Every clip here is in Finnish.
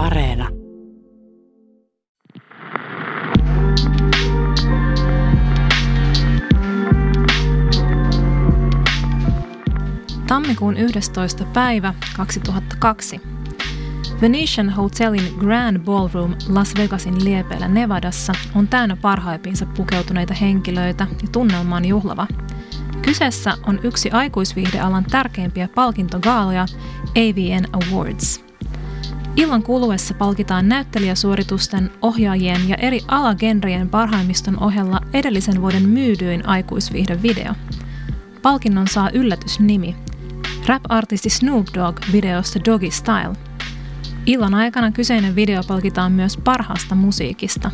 Areena. Tammikuun 11. päivä 2002. Venetian Hotelin Grand Ballroom Las Vegasin liepeillä Nevadassa on täynnä parhaimpiinsa pukeutuneita henkilöitä ja tunnelma on juhlava. Kyseessä on yksi aikuisviihdealan tärkeimpiä palkintogaaloja, AVN Awards. Illan kuluessa palkitaan näyttelijäsuoritusten, ohjaajien ja eri alagenrien parhaimmiston ohella edellisen vuoden myydyin aikuisviihdevideo. Palkinnon saa yllätysnimi, rap-artisti Snoop Dogg videosta Doggy Style. Illan aikana kyseinen video palkitaan myös parhaasta musiikista.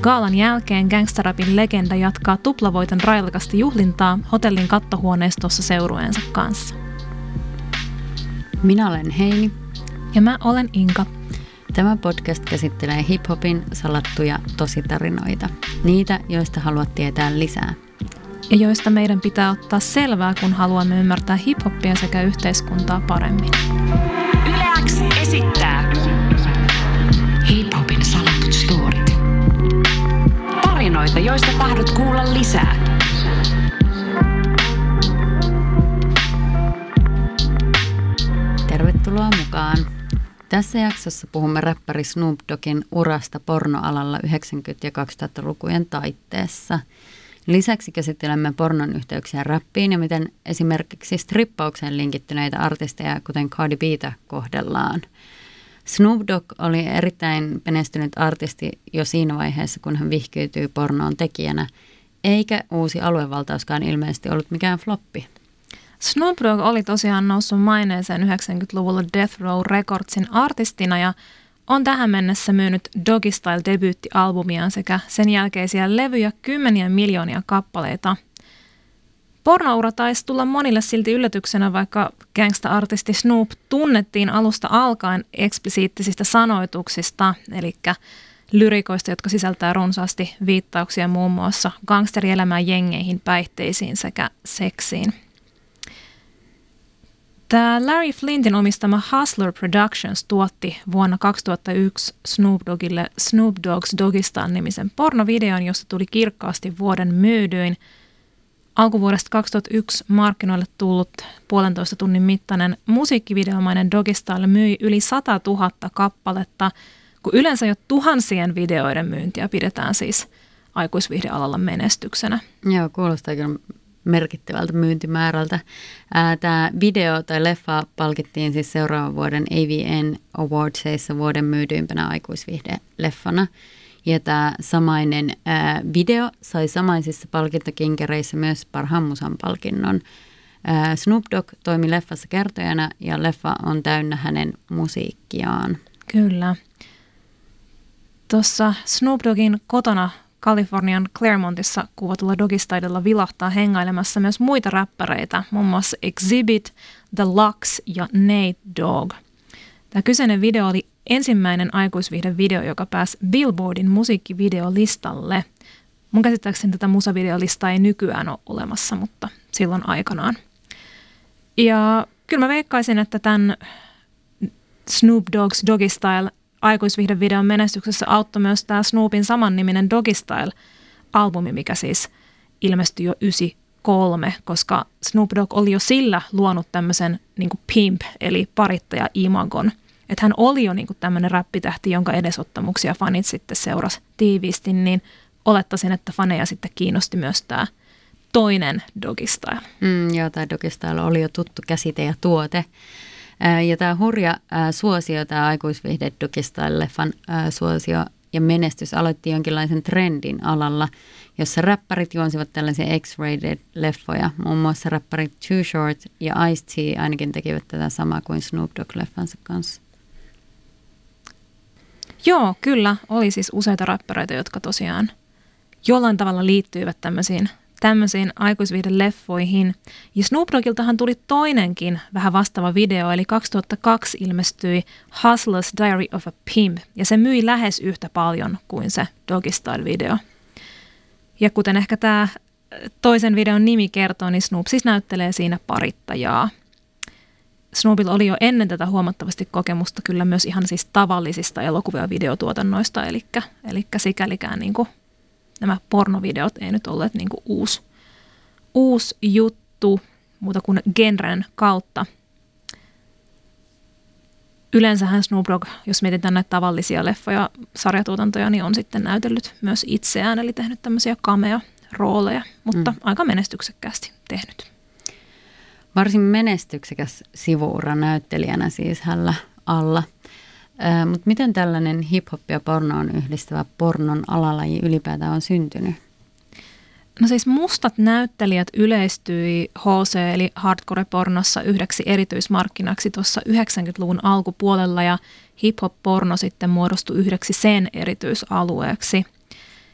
Gaalan jälkeen gangsterapin legenda jatkaa tuplavoiton railakasta juhlintaa hotellin kattohuoneistossa seurueensa kanssa. Minä olen Heini. Ja mä olen Inka. Tämä podcast käsittelee hiphopin salattuja tositarinoita. Niitä, joista haluat tietää lisää. Ja joista meidän pitää ottaa selvää, kun haluamme ymmärtää hiphoppia sekä yhteiskuntaa paremmin. Yleäks esittää hiphopin salatut storit. Tarinoita, joista tahdot kuulla lisää. Tervetuloa mukaan. Tässä jaksossa puhumme räppäri Snoop Doggin urasta pornoalalla 90- ja 2000-lukujen taitteessa. Lisäksi käsittelemme pornon yhteyksiä räppiin ja miten esimerkiksi strippaukseen linkittyneitä artisteja, kuten Cardi Btä, kohdellaan. Snoop Dogg oli erittäin menestynyt artisti jo siinä vaiheessa, kun hän vihkyytyi pornoon tekijänä, eikä uusi aluevaltauskaan ilmeisesti ollut mikään floppi. Snoop Dogg oli tosiaan noussut maineeseen 90-luvulla Death Row Recordsin artistina ja on tähän mennessä myynyt Doggy Style debyyttialbumiaan sekä sen jälkeisiä levyjä kymmeniä miljoonia kappaleita. Pornoura taisi tulla monille silti yllätyksenä, vaikka gangsta-artisti Snoop tunnettiin alusta alkaen eksplisiittisistä sanoituksista, eli lyrikoista, jotka sisältää runsaasti viittauksia muun muassa gangsterielämään, jengeihin, päihteisiin sekä seksiin. Tämä Larry Flintin omistama Hustler Productions tuotti vuonna 2001 Snoop Doggille Snoop Dogg's Dogistan nimisen pornovideon, jossa tuli kirkkaasti vuoden myydyin. Alkuvuodesta 2001 markkinoille tullut puolentoista tunnin mittainen musiikkivideomainen Dogistyle myi yli 100 000 kappaletta, kun yleensä jo tuhansien videoiden myyntiä pidetään siis aikuisvihdealalla menestyksenä. Joo, kuulostaa kyllä merkittävältä myyntimäärältä. Tämä video tai leffa palkittiin siis seuraavan vuoden AVN Awardsissa vuoden myydyimpänä aikuisviihde-leffana. Ja tämä samainen ää, video sai samaisissa palkintokinkereissä myös parhaan musan palkinnon. Ää, Snoop Dogg toimi leffassa kertojana ja leffa on täynnä hänen musiikkiaan. Kyllä. Tuossa Snoop Doggin kotona Kalifornian Claremontissa kuvatulla Dogistydella vilahtaa hengailemassa myös muita räppäreitä, muun muassa Exhibit, The Lux ja Nate Dogg. Tämä kyseinen video oli ensimmäinen aikuisviihde-video, joka pääsi Billboardin musiikkivideolistalle. Mun käsittääkseni tätä musavideolistaa ei nykyään ole olemassa, mutta silloin aikanaan. Ja kyllä mä veikkaisin, että tämän Snoop Dogg's Doggy Style aikuisvihdevideon menestyksessä auttoi myös tämä Snoopin samanniminen Doggy Style-albumi, mikä siis ilmestyi jo 93, koska Snoop Dogg oli jo sillä luonut tämmöisen niin pimp, eli parittaja imagon. Että hän oli jo niin tämmöinen räppitähti, jonka edesottamuksia fanit sitten seurasi tiiviisti, niin olettaisin, että faneja sitten kiinnosti myös tämä toinen Doggy Style. Mm, joo, tämä Doggy Style oli jo tuttu käsite ja tuote. Ja tämä hurja suosio, tämä aikuisviihde Dogistyle-leffan suosio ja menestys aloitti jonkinlaisen trendin alalla, jossa räppärit juonsivat tällaisia X-rated leffoja. Muun muassa räppärit Too Short ja Ice-T ainakin tekivät tätä samaa kuin Snoop Dogg-leffansa kanssa. Joo, kyllä. Oli siis useita räppäreitä, jotka tosiaan jollain tavalla liittyivät tämmöisiin tämmöisiin aikuisviihde-leffoihin. Ja Snoop Doggiltahan tuli toinenkin vähän vastaava video, eli 2002 ilmestyi Hustler's Diary of a Pimp, ja se myi lähes yhtä paljon kuin se Doggy Style-video. Ja kuten ehkä tämä toisen videon nimi kertoo, niin Snoop siis näyttelee siinä parittajaa. Snoopilla oli jo ennen tätä huomattavasti kokemusta kyllä myös ihan siis tavallisista elokuvia videotuotannoista, eli, eli sikälikään niin kuin, nämä pornovideot ei nyt olleet niin kuin uusi, uusi juttu muuta kuin genren kautta. Yleensähän Snoop Dogg, jos mietitään näitä tavallisia leffoja, sarjatuotantoja, niin on sitten näytellyt myös itseään, eli tehnyt tämmöisiä cameo-rooleja, mutta mm. aika menestyksekkäästi tehnyt. Varsin menestyksekäs sivuura näyttelijänä siis hällä alla. Mutta miten tällainen hip-hop ja pornoon yhdistävä pornon alalaji ylipäätään on syntynyt? No siis mustat näyttelijät yleistyi HC eli hardcore-pornossa yhdeksi erityismarkkinaksi tuossa 90-luvun alkupuolella ja hip-hop-porno sitten muodostui yhdeksi sen erityisalueeksi.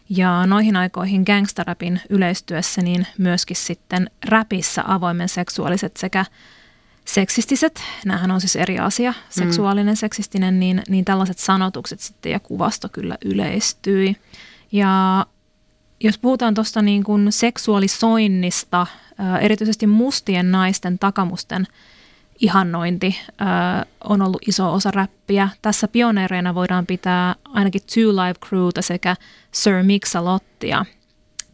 Ja noihin aikoihin gangsterrapin yleistyessä niin myöskin sitten rapissa avoimen seksuaaliset sekä seksistiset, näähän on siis eri asia, seksuaalinen, mm. seksistinen, niin, niin tällaiset sanotukset sitten ja kuvasto kyllä yleistyi. Ja jos puhutaan tuosta niin kuin seksuaalisoinnista, erityisesti mustien naisten takamusten ihannointi on ollut iso osa räppiä. Tässä pioneereina voidaan pitää ainakin Two Live Crewta sekä Sir Mix-a-Lottia.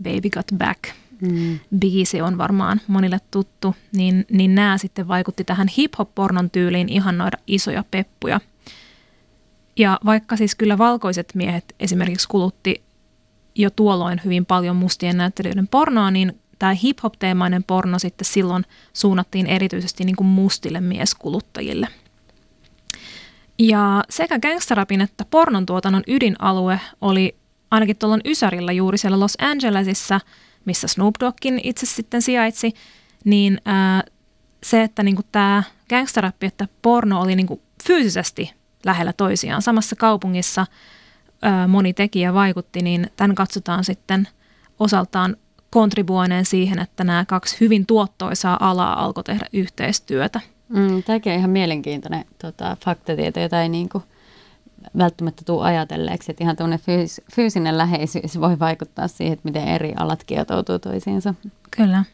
Baby Got Back. Mm. Biisi on varmaan monille tuttu, niin, niin nämä sitten vaikutti tähän hip-hop-pornon tyyliin ihannoida isoja peppuja. Ja vaikka siis kyllä valkoiset miehet esimerkiksi kulutti jo tuolloin hyvin paljon mustien näyttelijöiden pornoa, niin tämä hip-hop-teemainen porno sitten silloin suunnattiin erityisesti niin kuin mustille mieskuluttajille. Ja sekä gangsterapin että pornon tuotannon ydinalue oli ainakin tuolla Ysärillä juuri siellä Los Angelesissa, missä Snoop Doggin itse sitten sijaitsi, niin ää, se, että niin tämä gangsterappi, että porno oli niin fyysisesti lähellä toisiaan samassa kaupungissa – moni tekijä vaikutti, niin tämän katsotaan sitten osaltaan kontribuoineen siihen, että nämä kaksi hyvin tuottoisaa alaa alkoi tehdä yhteistyötä. Mm, tämäkin on ihan mielenkiintoinen tota, faktatieto, jota ei niin kuin välttämättä tule ajatelleeksi, että ihan tämmöinen fyys- fyysinen läheisyys voi vaikuttaa siihen, että miten eri alat kietoutuu toisiinsa. Kyllä.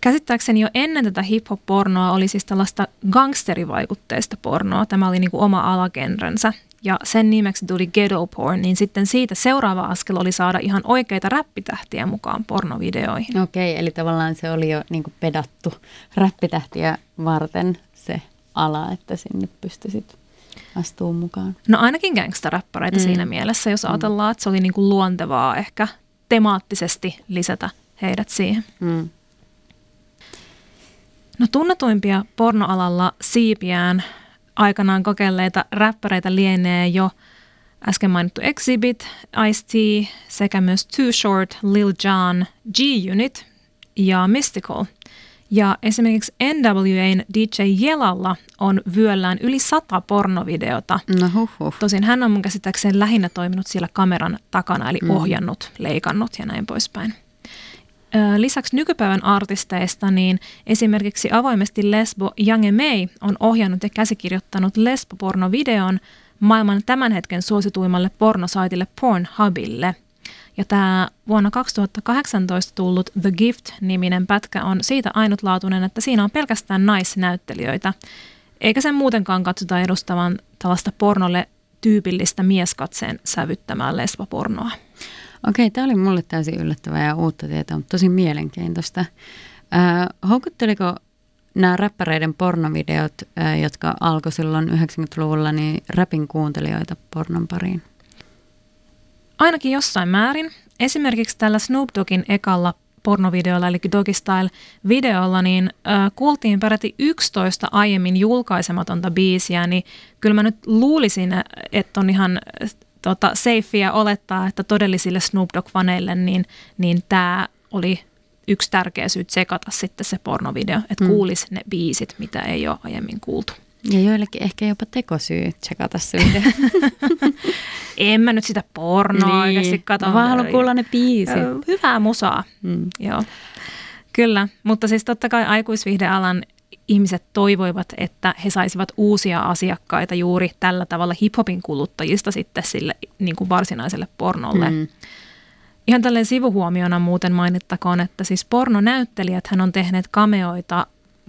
Käsittääkseni jo ennen tätä hip-hop-pornoa oli siis tällaista gangsterivaikutteista pornoa. Tämä oli niin kuin oma alagenrensä ja sen nimeksi tuli ghetto porn, niin sitten siitä seuraava askel oli saada ihan oikeita räppitähtiä mukaan pornovideoihin. Okei, eli tavallaan se oli jo niin kuin pedattu räppitähtiä varten se ala, että sinne pystyisit astuu mukaan. No ainakin gangsteräppäreitä mm. siinä mielessä, jos mm. ajatellaan, että se oli niin kuin luontevaa ehkä temaattisesti lisätä heidät siihen. Mm. No tunnetuimpia pornoalalla siipiään aikanaan kokeilleita räppäreitä lienee jo äsken mainittu Exhibit, Ice-T sekä myös Too Short, Lil Jon, G-Unit ja Mystical. Ja esimerkiksi NWAn DJ Jelalla on vyöllään yli sata pornovideota. No huh, huh. Tosin hän on mun käsittääkseni lähinnä toiminut siellä kameran takana, eli mm. ohjannut, leikannut ja näin poispäin. Lisäksi nykypäivän artisteista, niin esimerkiksi avoimesti lesbo Jange May on ohjannut ja käsikirjoittanut lesbopornovideon maailman tämän hetken suosituimmalle pornosaitille Pornhubille. Ja tämä vuonna 2018 tullut The Gift-niminen pätkä on siitä ainutlaatuinen, että siinä on pelkästään naisnäyttelijöitä, eikä sen muutenkaan katsota edustavan tällaista pornolle tyypillistä mieskatseen sävyttämää lesbopornoa. Okei, tämä oli mulle täysin yllättävää ja uutta tietoa, mutta tosi mielenkiintoista. Äh, houkutteliko nämä räppäreiden pornovideot, äh, jotka alkoi silloin 90-luvulla, niin räpin kuuntelijoita pornon pariin? Ainakin jossain määrin. Esimerkiksi tällä Snoop Doggin ekalla pornovideolla, eli Doggy Style-videolla, niin äh, kuultiin peräti 11 aiemmin julkaisematonta biisiä, niin kyllä mä nyt luulisin, että on ihan tota, safea olettaa, että todellisille Snoop Dogg-faneille niin, niin tämä oli yksi tärkeä syy tsekata sitten se pornovideo, että mm. kuulisi ne biisit, mitä ei ole aiemmin kuultu. Ja joillekin ehkä jopa tekosyy tsekata se video. en mä nyt sitä pornoa niin. oikeasti katso. Mä haluan kuulla ne biisit. Hyvää musaa, mm. joo. Kyllä, mutta siis totta kai aikuisvihdealan ihmiset toivoivat, että he saisivat uusia asiakkaita juuri tällä tavalla hiphopin kuluttajista sitten sille niin kuin varsinaiselle pornolle. Mm. Ihan tälleen sivuhuomiona muuten mainittakoon, että siis pornonäyttelijät hän on tehneet kameoita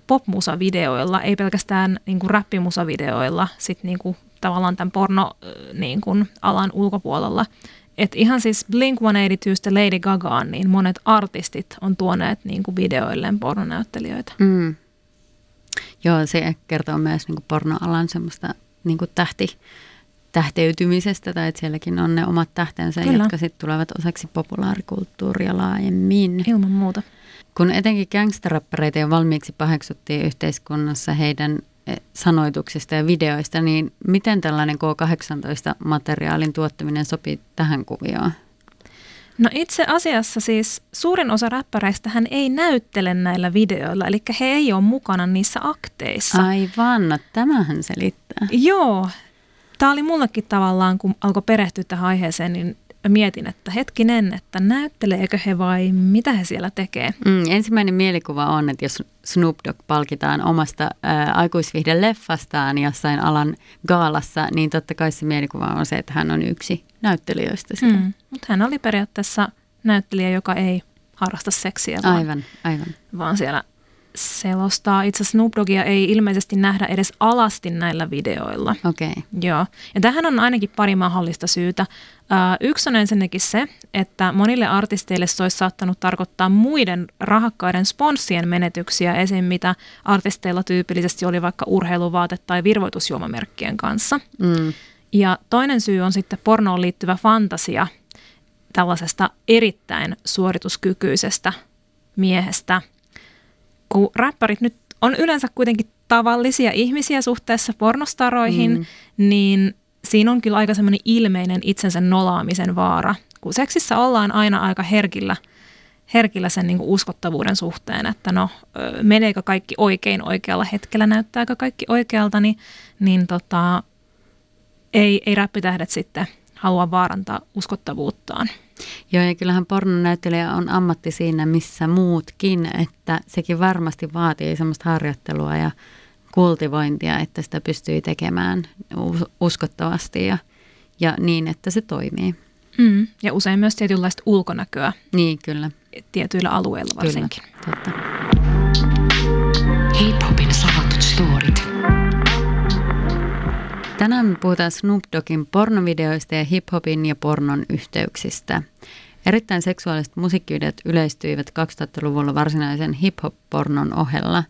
popmusavideoilla, ei pelkästään niin kuin räppimusavideoilla, sit niin kuin tavallaan tämän porno niin kuin alan ulkopuolella. Et ihan siis Blink-182 Lady Gagaan, niin monet artistit on tuoneet niin kuin videoilleen pornonäyttelijöitä. Mm. Joo, se kertoo myös niin kuin pornoalan semmoista niin kuin tähti, tähteytymisestä, tai että sielläkin on ne omat tähtensä, Kyllä. jotka sitten tulevat osaksi populaarikulttuuria laajemmin. Ilman muuta. Kun etenkin gangsterappareita jo valmiiksi paheksuttiin yhteiskunnassa heidän e, sanoituksista ja videoista, niin miten tällainen K18-materiaalin tuottaminen sopii tähän kuvioon? No itse asiassa siis suurin osa räppäreistä hän ei näyttele näillä videoilla, eli he ei ole mukana niissä akteissa. Aivan, no tämähän selittää. Joo, tämä oli mullekin tavallaan, kun alkoi perehtyä tähän aiheeseen, niin mietin, että hetkinen, että näytteleekö he vai mitä he siellä tekee. Mm, ensimmäinen mielikuva on, että jos Snoop Dogg palkitaan omasta aikuisvihden leffastaan jossain alan gaalassa, niin totta kai se mielikuva on se, että hän on yksi näyttelijöistä. Mm, mutta hän oli periaatteessa näyttelijä, joka ei harrasta seksiä, vaan, aivan, aivan. vaan siellä selostaa. Itse Snoop Doggia ei ilmeisesti nähdä edes alasti näillä videoilla. Okei. Okay. Joo. Ja tähän on ainakin pari mahdollista syytä. Uh, yksi on ensinnäkin se, että monille artisteille se olisi saattanut tarkoittaa muiden rahakkaiden sponssien menetyksiä, esim. mitä artisteilla tyypillisesti oli vaikka urheiluvaate- tai virvoitusjuomamerkkien kanssa. Mm. Ja toinen syy on sitten pornoon liittyvä fantasia tällaisesta erittäin suorituskykyisestä miehestä – kun räppärit nyt on yleensä kuitenkin tavallisia ihmisiä suhteessa pornostaroihin, mm. niin siinä on kyllä aika semmoinen ilmeinen itsensä nolaamisen vaara. Kun seksissä ollaan aina aika herkillä, herkillä sen niin kuin uskottavuuden suhteen, että no meneekö kaikki oikein oikealla hetkellä, näyttääkö kaikki oikealta, niin, niin tota, ei, ei räppitähdet sitten halua vaarantaa uskottavuuttaan. Joo, ja kyllähän pornonäyttelijä on ammatti siinä, missä muutkin, että sekin varmasti vaatii semmoista harjoittelua ja kultivointia, että sitä pystyy tekemään uskottavasti ja, ja niin, että se toimii. Mm, ja usein myös tietynlaista ulkonäköä. Niin, kyllä. Tietyillä alueilla varsinkin. Kyllä, totta. Hip-hopin salatut storit. Tänään me puhutaan Snoop Doggin pornovideoista ja hiphopin ja pornon yhteyksistä. Erittäin seksuaaliset musiikkivideot yleistyivät 2000-luvulla varsinaisen hip-hop-pornon ohella.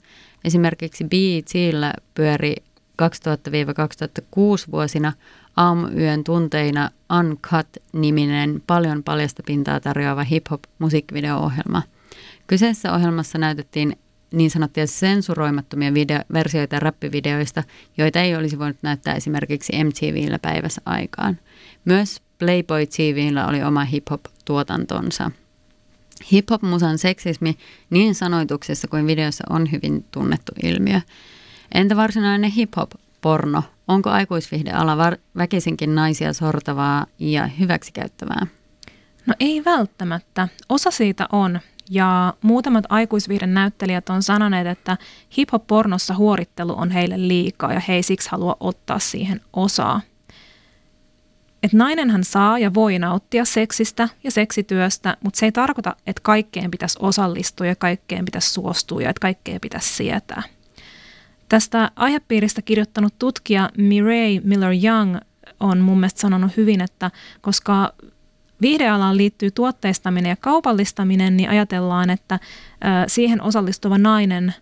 Esimerkiksi BETillä pyöri 2000-2006 vuosina aamuyön tunteina Uncut-niminen paljon paljasta pintaa tarjoava hip-hop musiikkivideo-ohjelma. Kyseessä ohjelmassa näytettiin niin sanottuja sensuroimattomia video, versioita rappivideoista, joita ei olisi voinut näyttää esimerkiksi MTVllä päivässä aikaan. Myös Playboy TVllä oli oma hip-hop-tuotantonsa. Hip-hop-musan seksismi niin sanoituksessa kuin videossa on hyvin tunnettu ilmiö. Entä varsinainen hip-hop-porno? Onko aikuisvihdeala väkisinkin naisia sortavaa ja hyväksikäyttävää? No ei välttämättä. Osa siitä on, ja muutamat aikuisviiden näyttelijät on sanoneet, että hip-hop-pornossa huorittelu on heille liikaa ja he ei siksi halua ottaa siihen osaa. Et nainenhan saa ja voi nauttia seksistä ja seksityöstä, mutta se ei tarkoita, että kaikkeen pitäisi osallistua ja kaikkeen pitäisi suostua ja että kaikkeen pitäisi sietää. Tästä aihepiiristä kirjoittanut tutkija Mireille Miller-Young on mun mielestä sanonut hyvin, että koska viihdealaan liittyy tuotteistaminen ja kaupallistaminen, niin ajatellaan, että siihen osallistuva nainen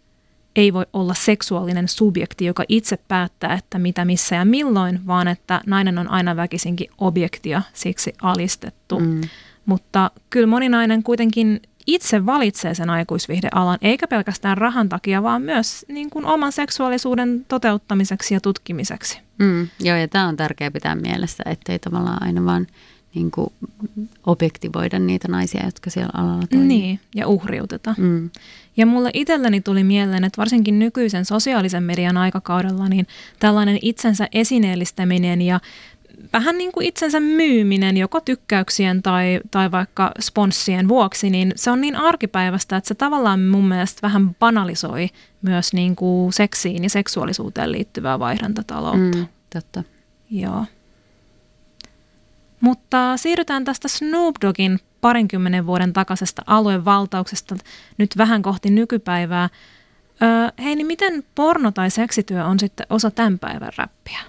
ei voi olla seksuaalinen subjekti, joka itse päättää, että mitä, missä ja milloin, vaan että nainen on aina väkisinkin objektia, siksi alistettu. Mm. Mutta kyllä moni nainen kuitenkin itse valitsee sen aikuisvihdealan, eikä pelkästään rahan takia, vaan myös niin kuin oman seksuaalisuuden toteuttamiseksi ja tutkimiseksi. Mm, joo, ja tämä on tärkeää pitää mielessä, ettei tavallaan aina vaan niin kuin objektivoida niitä naisia, jotka siellä alalla toimii. Niin, ja uhriuteta. Mm. Ja mulle itselleni tuli mieleen, että varsinkin nykyisen sosiaalisen median aikakaudella, niin tällainen itsensä esineellistäminen ja vähän niin kuin itsensä myyminen joko tykkäyksien tai, tai vaikka sponssien vuoksi, niin se on niin arkipäivästä, että se tavallaan mun mielestä vähän banalisoi myös niin kuin seksiin ja seksuaalisuuteen liittyvää vaihdantataloutta. Mm, totta. Joo. Mutta siirrytään tästä Snoop Doggin parinkymmenen vuoden takaisesta aluevaltauksesta nyt vähän kohti nykypäivää. Öö, hei, niin miten porno tai seksityö on sitten osa tämän päivän räppiä?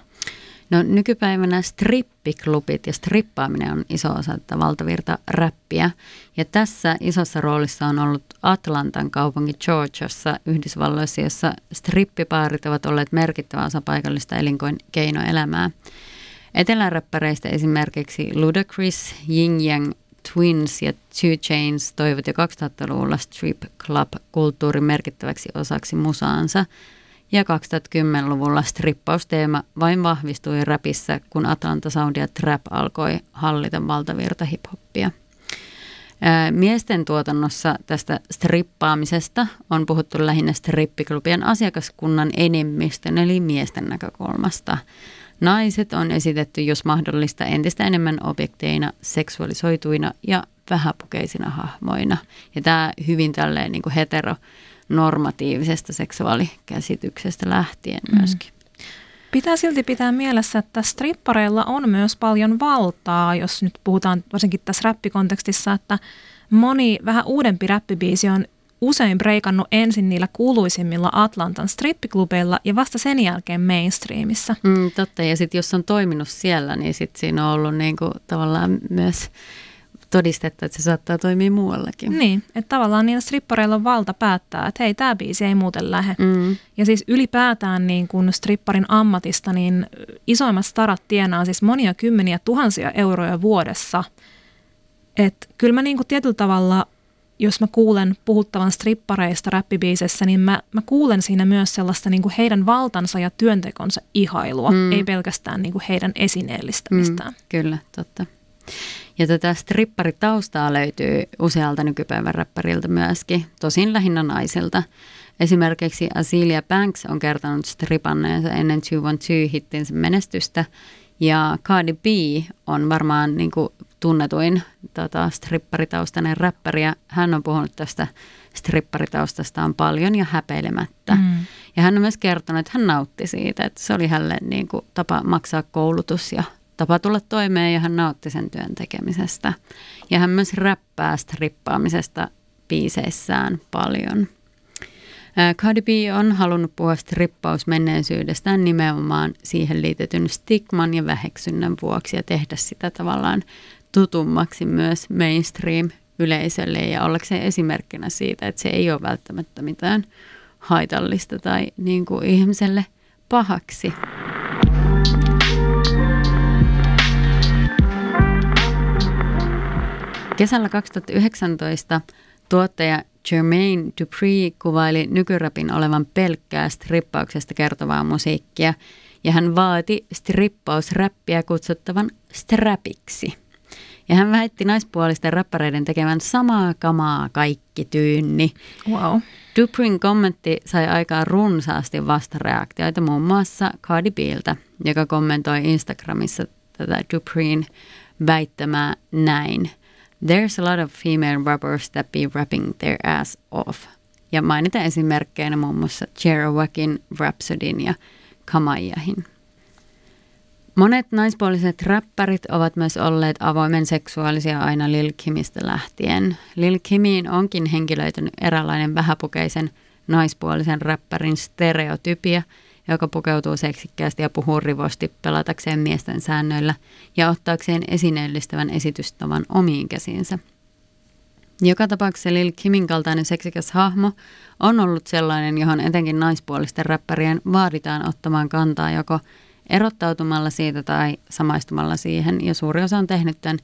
No nykypäivänä strippiklubit ja strippaaminen on iso osa tätä valtavirta räppiä. Ja tässä isossa roolissa on ollut Atlantan kaupunki Georgiassa Yhdysvalloissa, jossa strippipaarit ovat olleet merkittävä osa paikallista elinkeinoelämää. Eteläräppäreistä esimerkiksi Ludacris, Ying Yang Twins ja Two Chains toivat jo 2000-luvulla strip club-kulttuurin merkittäväksi osaksi musaansa – ja 2010-luvulla strippausteema vain vahvistui räpissä, kun Atlanta Sound ja Trap alkoi hallita valtavirta hiphoppia. Miesten tuotannossa tästä strippaamisesta on puhuttu lähinnä strippiklubien asiakaskunnan enemmistön eli miesten näkökulmasta. Naiset on esitetty, jos mahdollista, entistä enemmän objekteina, seksuaalisoituina ja vähäpukeisina hahmoina. Ja tämä hyvin tälleen niin kuin hetero normatiivisesta seksuaalikäsityksestä lähtien mm. myöskin. Pitää silti pitää mielessä, että strippareilla on myös paljon valtaa, jos nyt puhutaan varsinkin tässä räppikontekstissa, että moni vähän uudempi räppibiisi on usein breikannut ensin niillä kuuluisimmilla Atlantan strippiklubeilla ja vasta sen jälkeen mainstreamissa. Mm, totta, ja sitten jos on toiminut siellä, niin sitten siinä on ollut niinku tavallaan myös todistetta, että se saattaa toimia muuallakin. Niin, että tavallaan niillä strippareilla on valta päättää, että hei, tämä biisi ei muuten lähde. Mm. Ja siis ylipäätään niin kun stripparin ammatista, niin isoimmat starat tienaa siis monia kymmeniä tuhansia euroja vuodessa. Että kyllä mä niin kuin tietyllä tavalla, jos mä kuulen puhuttavan strippareista räppibiisessä, niin mä, mä kuulen siinä myös sellaista niin kuin heidän valtansa ja työntekonsa ihailua, mm. ei pelkästään niin kuin heidän esineellistämistään. Mm, kyllä, totta. Ja tätä stripparitaustaa löytyy usealta nykypäivän räppäriltä myöskin, tosin lähinnä naisilta. Esimerkiksi Azealia Banks on kertonut stripanneensa ennen 212-hittinsä menestystä. Ja Cardi B on varmaan niin kuin tunnetuin tota, stripparitaustainen räppäri ja hän on puhunut tästä stripparitaustastaan paljon ja häpeilemättä. Mm. Ja hän on myös kertonut, että hän nautti siitä, että se oli hänelle niin kuin, tapa maksaa koulutus ja tapa tulla toimeen ja hän nautti sen työn tekemisestä. Ja hän myös räppää strippaamisesta biiseissään paljon. Cardi B on halunnut puhua strippausmenneisyydestään nimenomaan siihen liitetyn stigman ja väheksynnän vuoksi ja tehdä sitä tavallaan tutummaksi myös mainstream-yleisölle ja ollakseen esimerkkinä siitä, että se ei ole välttämättä mitään haitallista tai niin kuin ihmiselle pahaksi. Kesällä 2019 tuottaja Jermaine Dupree kuvaili nykyrapin olevan pelkkää strippauksesta kertovaa musiikkia ja hän vaati strippausräppiä kutsuttavan strapiksi. Ja hän väitti naispuolisten räppäreiden tekevän samaa kamaa kaikki tyynni. Wow. Dupreen kommentti sai aikaan runsaasti vastareaktioita muun muassa Cardi Biltä, joka kommentoi Instagramissa tätä Dupreen väittämää näin – There's a lot of female rappers that be rapping their ass off. Ja mainita esimerkkeinä muun muassa Cherowakin, Rhapsodin ja Kamajahin. Monet naispuoliset räppärit ovat myös olleet avoimen seksuaalisia aina Lil Kimistä lähtien. Lil Kimiin onkin henkilöitynyt eräänlainen vähäpukeisen naispuolisen räppärin stereotypia – joka pukeutuu seksikkäästi ja puhuu rivosti pelatakseen miesten säännöillä ja ottaakseen esineellistävän esitystavan omiin käsiinsä. Joka tapauksessa Lil Kimin kaltainen seksikäs hahmo on ollut sellainen, johon etenkin naispuolisten räppärien vaaditaan ottamaan kantaa joko erottautumalla siitä tai samaistumalla siihen. Ja suuri osa on tehnyt tämän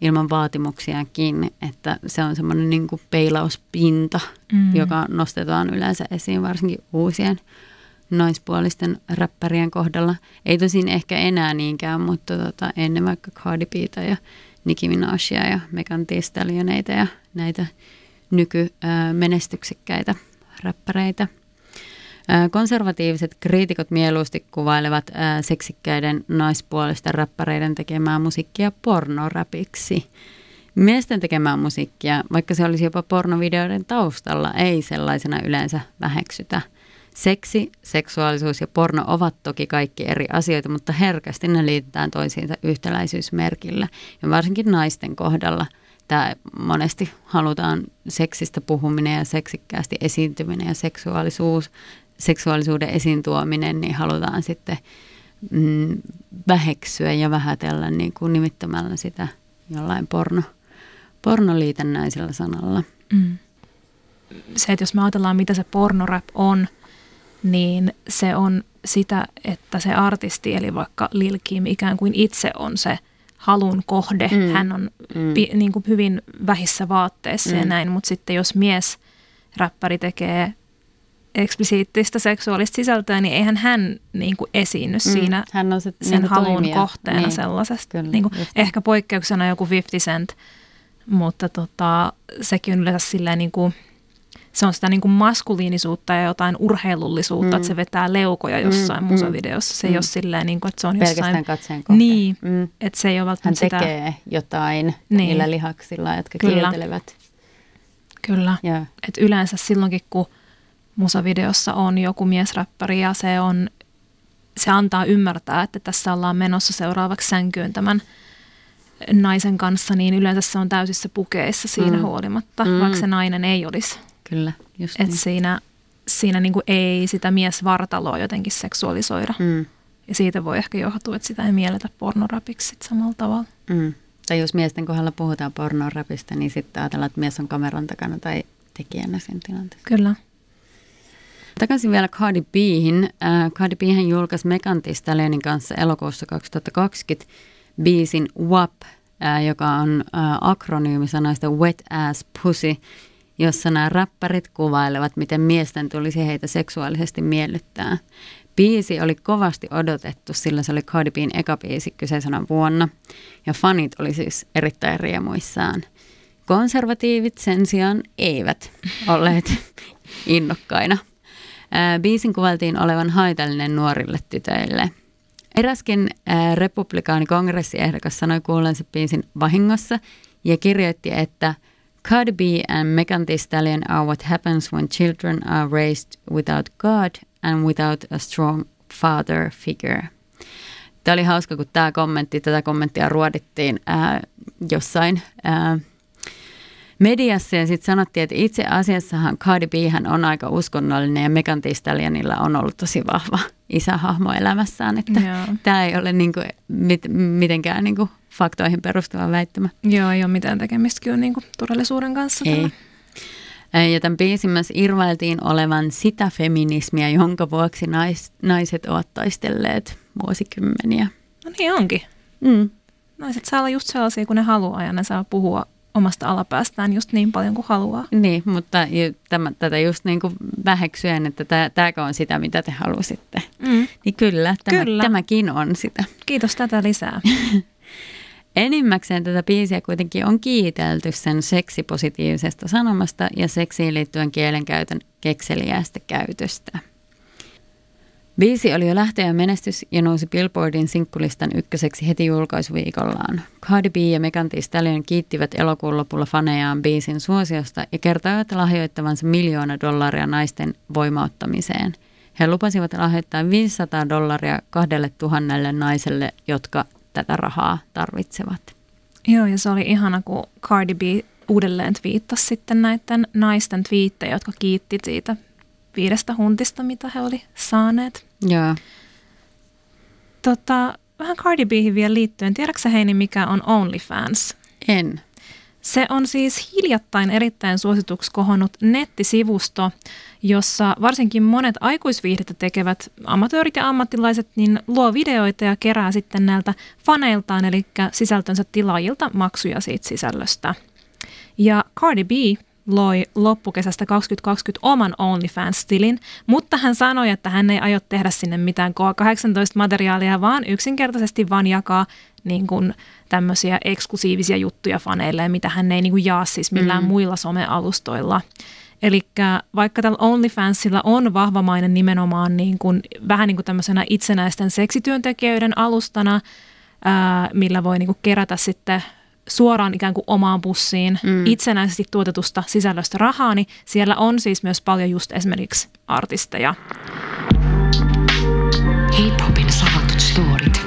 ilman vaatimuksiakin, että se on semmoinen niin peilauspinta, mm. joka nostetaan yleensä esiin varsinkin uusien naispuolisten räppärien kohdalla. Ei tosin ehkä enää niinkään, mutta tota, ennen vaikka Cardi Bita ja Nicki Minajia ja Megan Thee Stallioneita ja näitä nykymenestyksekkäitä räppäreitä. Konservatiiviset kriitikot mieluusti kuvailevat seksikkäiden naispuolisten räppäreiden tekemää musiikkia pornoräpiksi. Miesten tekemää musiikkia, vaikka se olisi jopa pornovideoiden taustalla, ei sellaisena yleensä väheksytä – Seksi, seksuaalisuus ja porno ovat toki kaikki eri asioita, mutta herkästi ne liitetään toisiinsa yhtäläisyysmerkillä. Ja varsinkin naisten kohdalla että monesti halutaan seksistä puhuminen ja seksikkäästi esiintyminen ja seksuaalisuus, seksuaalisuuden esiin tuominen, niin halutaan sitten mm, väheksyä ja vähätellä niin kuin nimittämällä sitä jollain porno, pornoliitännäisellä sanalla. Mm. Se, että jos me ajatellaan, mitä se pornorap on, niin se on sitä, että se artisti, eli vaikka Lil Kim ikään kuin itse on se halun kohde. Mm. Hän on mm. pi, niin kuin hyvin vähissä vaatteissa mm. ja näin, mutta sitten jos mies räppäri tekee eksplisiittistä seksuaalista sisältöä, niin eihän hän niin kuin esiinny mm. siinä hän on se, sen niin halun toimija. kohteena niin. sellaisesta. Kyllä, niin kuin, ehkä poikkeuksena joku 50 Cent, mutta tota, sekin on yleensä silleen niin kuin – se on sitä niin kuin maskuliinisuutta ja jotain urheilullisuutta, mm. että se vetää leukoja jossain mm. musavideossa. Se mm. ei ole silleen, niin kuin, että se on Pelkästään jossain... katseen kohde. Niin, mm. että se ei ole välttämättä Hän tekee sitä... jotain niin. niillä lihaksilla, jotka Kyllä. kieltelevät. Kyllä, yeah. että yleensä silloinkin, kun musavideossa on joku miesräppäri ja se on se antaa ymmärtää, että tässä ollaan menossa seuraavaksi sänkyyn tämän naisen kanssa, niin yleensä se on täysissä pukeissa siinä mm. huolimatta, mm. vaikka se nainen ei olisi Kyllä, just Et niin. siinä, siinä niin ei sitä miesvartaloa jotenkin seksuaalisoida. Mm. Ja siitä voi ehkä johtua, että sitä ei mielletä pornorapiksi samalla tavalla. Mm. Tai jos miesten kohdalla puhutaan pornorapista, niin sitten ajatellaan, että mies on kameran takana tai tekijänä sen tilanteessa. Kyllä. Takaisin vielä Cardi Bhin. Äh, Cardi Bhän julkaisi Megan Thee Stallionin kanssa elokuussa 2020 biisin WAP, äh, joka on äh, akronyymi sanoista Wet Ass Pussy, jossa nämä räppärit kuvailevat, miten miesten tulisi heitä seksuaalisesti miellyttää. Biisi oli kovasti odotettu, sillä se oli Cardi B:n eka biisi kyseisenä vuonna, ja fanit oli siis erittäin riemuissaan. Konservatiivit sen sijaan eivät olleet innokkaina. Biisin kuvaltiin olevan haitallinen nuorille tytöille. Eräskin republikaanikongressiehdokas sanoi kuullensa biisin vahingossa ja kirjoitti, että – Cardi B and Megan Thee Stallion are what happens when children are raised without God and without a strong father figure. Tämä oli hauska, kun tämä kommentti, tätä kommenttia ruodittiin ää, jossain ää, mediassa ja sitten sanottiin, että itse asiassahan Cardi B on aika uskonnollinen ja Megan Thee on ollut tosi vahva isähahmo elämässään, että tämä ei ole niinku mit, mitenkään niinku faktoihin perustuva väittämä. Joo, ei ole mitään tekemistä kyllä niin kuin todellisuuden kanssa. Ei. Ja tämän biisin myös irvailtiin olevan sitä feminismiä, jonka vuoksi nais, naiset ovat taistelleet vuosikymmeniä. No niin onkin. Mm. Naiset saa olla just sellaisia kuin ne haluaa ja ne saa puhua omasta alapäästään just niin paljon kuin haluaa. Niin, mutta tämä, tätä just niin kuin väheksyen, että tämä, tämäkö on sitä, mitä te halusitte. Mm. Niin kyllä, tämä, kyllä, tämäkin on sitä. Kiitos tätä lisää. Enimmäkseen tätä biisiä kuitenkin on kiitelty sen seksipositiivisesta sanomasta ja seksiin liittyen kielenkäytön kekseliäistä käytöstä. Biisi oli jo lähteä menestys ja nousi Billboardin sinkkulistan ykköseksi heti julkaisuviikollaan. Cardi B ja Megan Thee Stallion kiittivät elokuun lopulla fanejaan biisin suosiosta ja kertoivat lahjoittavansa miljoona dollaria naisten voimauttamiseen. He lupasivat lahjoittaa 500 dollaria kahdelle tuhannelle naiselle, jotka tätä rahaa tarvitsevat. Joo, ja se oli ihana, kun Cardi B uudelleen twiittasi sitten näiden naisten twiittejä, jotka kiitti siitä viidestä huntista, mitä he oli saaneet. Joo. Tota, vähän Cardi Bhin vielä liittyen. Tiedätkö Heini, mikä on OnlyFans? En. Se on siis hiljattain erittäin suosituksi kohonnut nettisivusto, jossa varsinkin monet aikuisviihdettä tekevät amatöörit ja ammattilaiset niin luo videoita ja kerää sitten näiltä faneiltaan, eli sisältönsä tilaajilta maksuja siitä sisällöstä. Ja Cardi B loi loppukesästä 2020 oman OnlyFans-tilin, mutta hän sanoi, että hän ei aio tehdä sinne mitään K18-materiaalia, vaan yksinkertaisesti vaan jakaa niin kuin tämmöisiä eksklusiivisia juttuja faneille, mitä hän ei niin kuin jaa siis millään mm. muilla somealustoilla. Eli vaikka tällä OnlyFansilla on vahvamainen nimenomaan niin kuin, vähän niin kuin tämmöisenä itsenäisten seksityöntekijöiden alustana, ää, millä voi niin kuin kerätä sitten suoraan ikään kuin omaan bussiin mm. itsenäisesti tuotetusta sisällöstä rahaa, niin siellä on siis myös paljon just esimerkiksi artisteja. Hip-hopin salatut storit.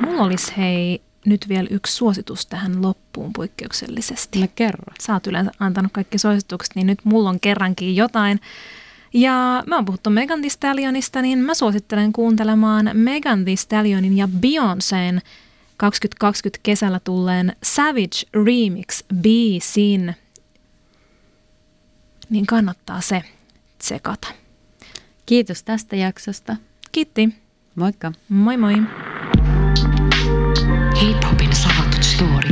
Mulla olisi hei nyt vielä yksi suositus tähän loppuun poikkeuksellisesti. No kerro. Sä oot yleensä antanut kaikki suositukset, niin nyt mulla on kerrankin jotain. Ja mä oon puhuttu Megan Thee Stallionista, niin mä suosittelen kuuntelemaan Megan Thee Stallionin ja Beyoncé'n 2020 kesällä tulleen Savage Remix-biisin, niin kannattaa se tsekata. Kiitos tästä jaksosta. Kiitti. Moikka. Moi moi. Hip-hopin salatut story.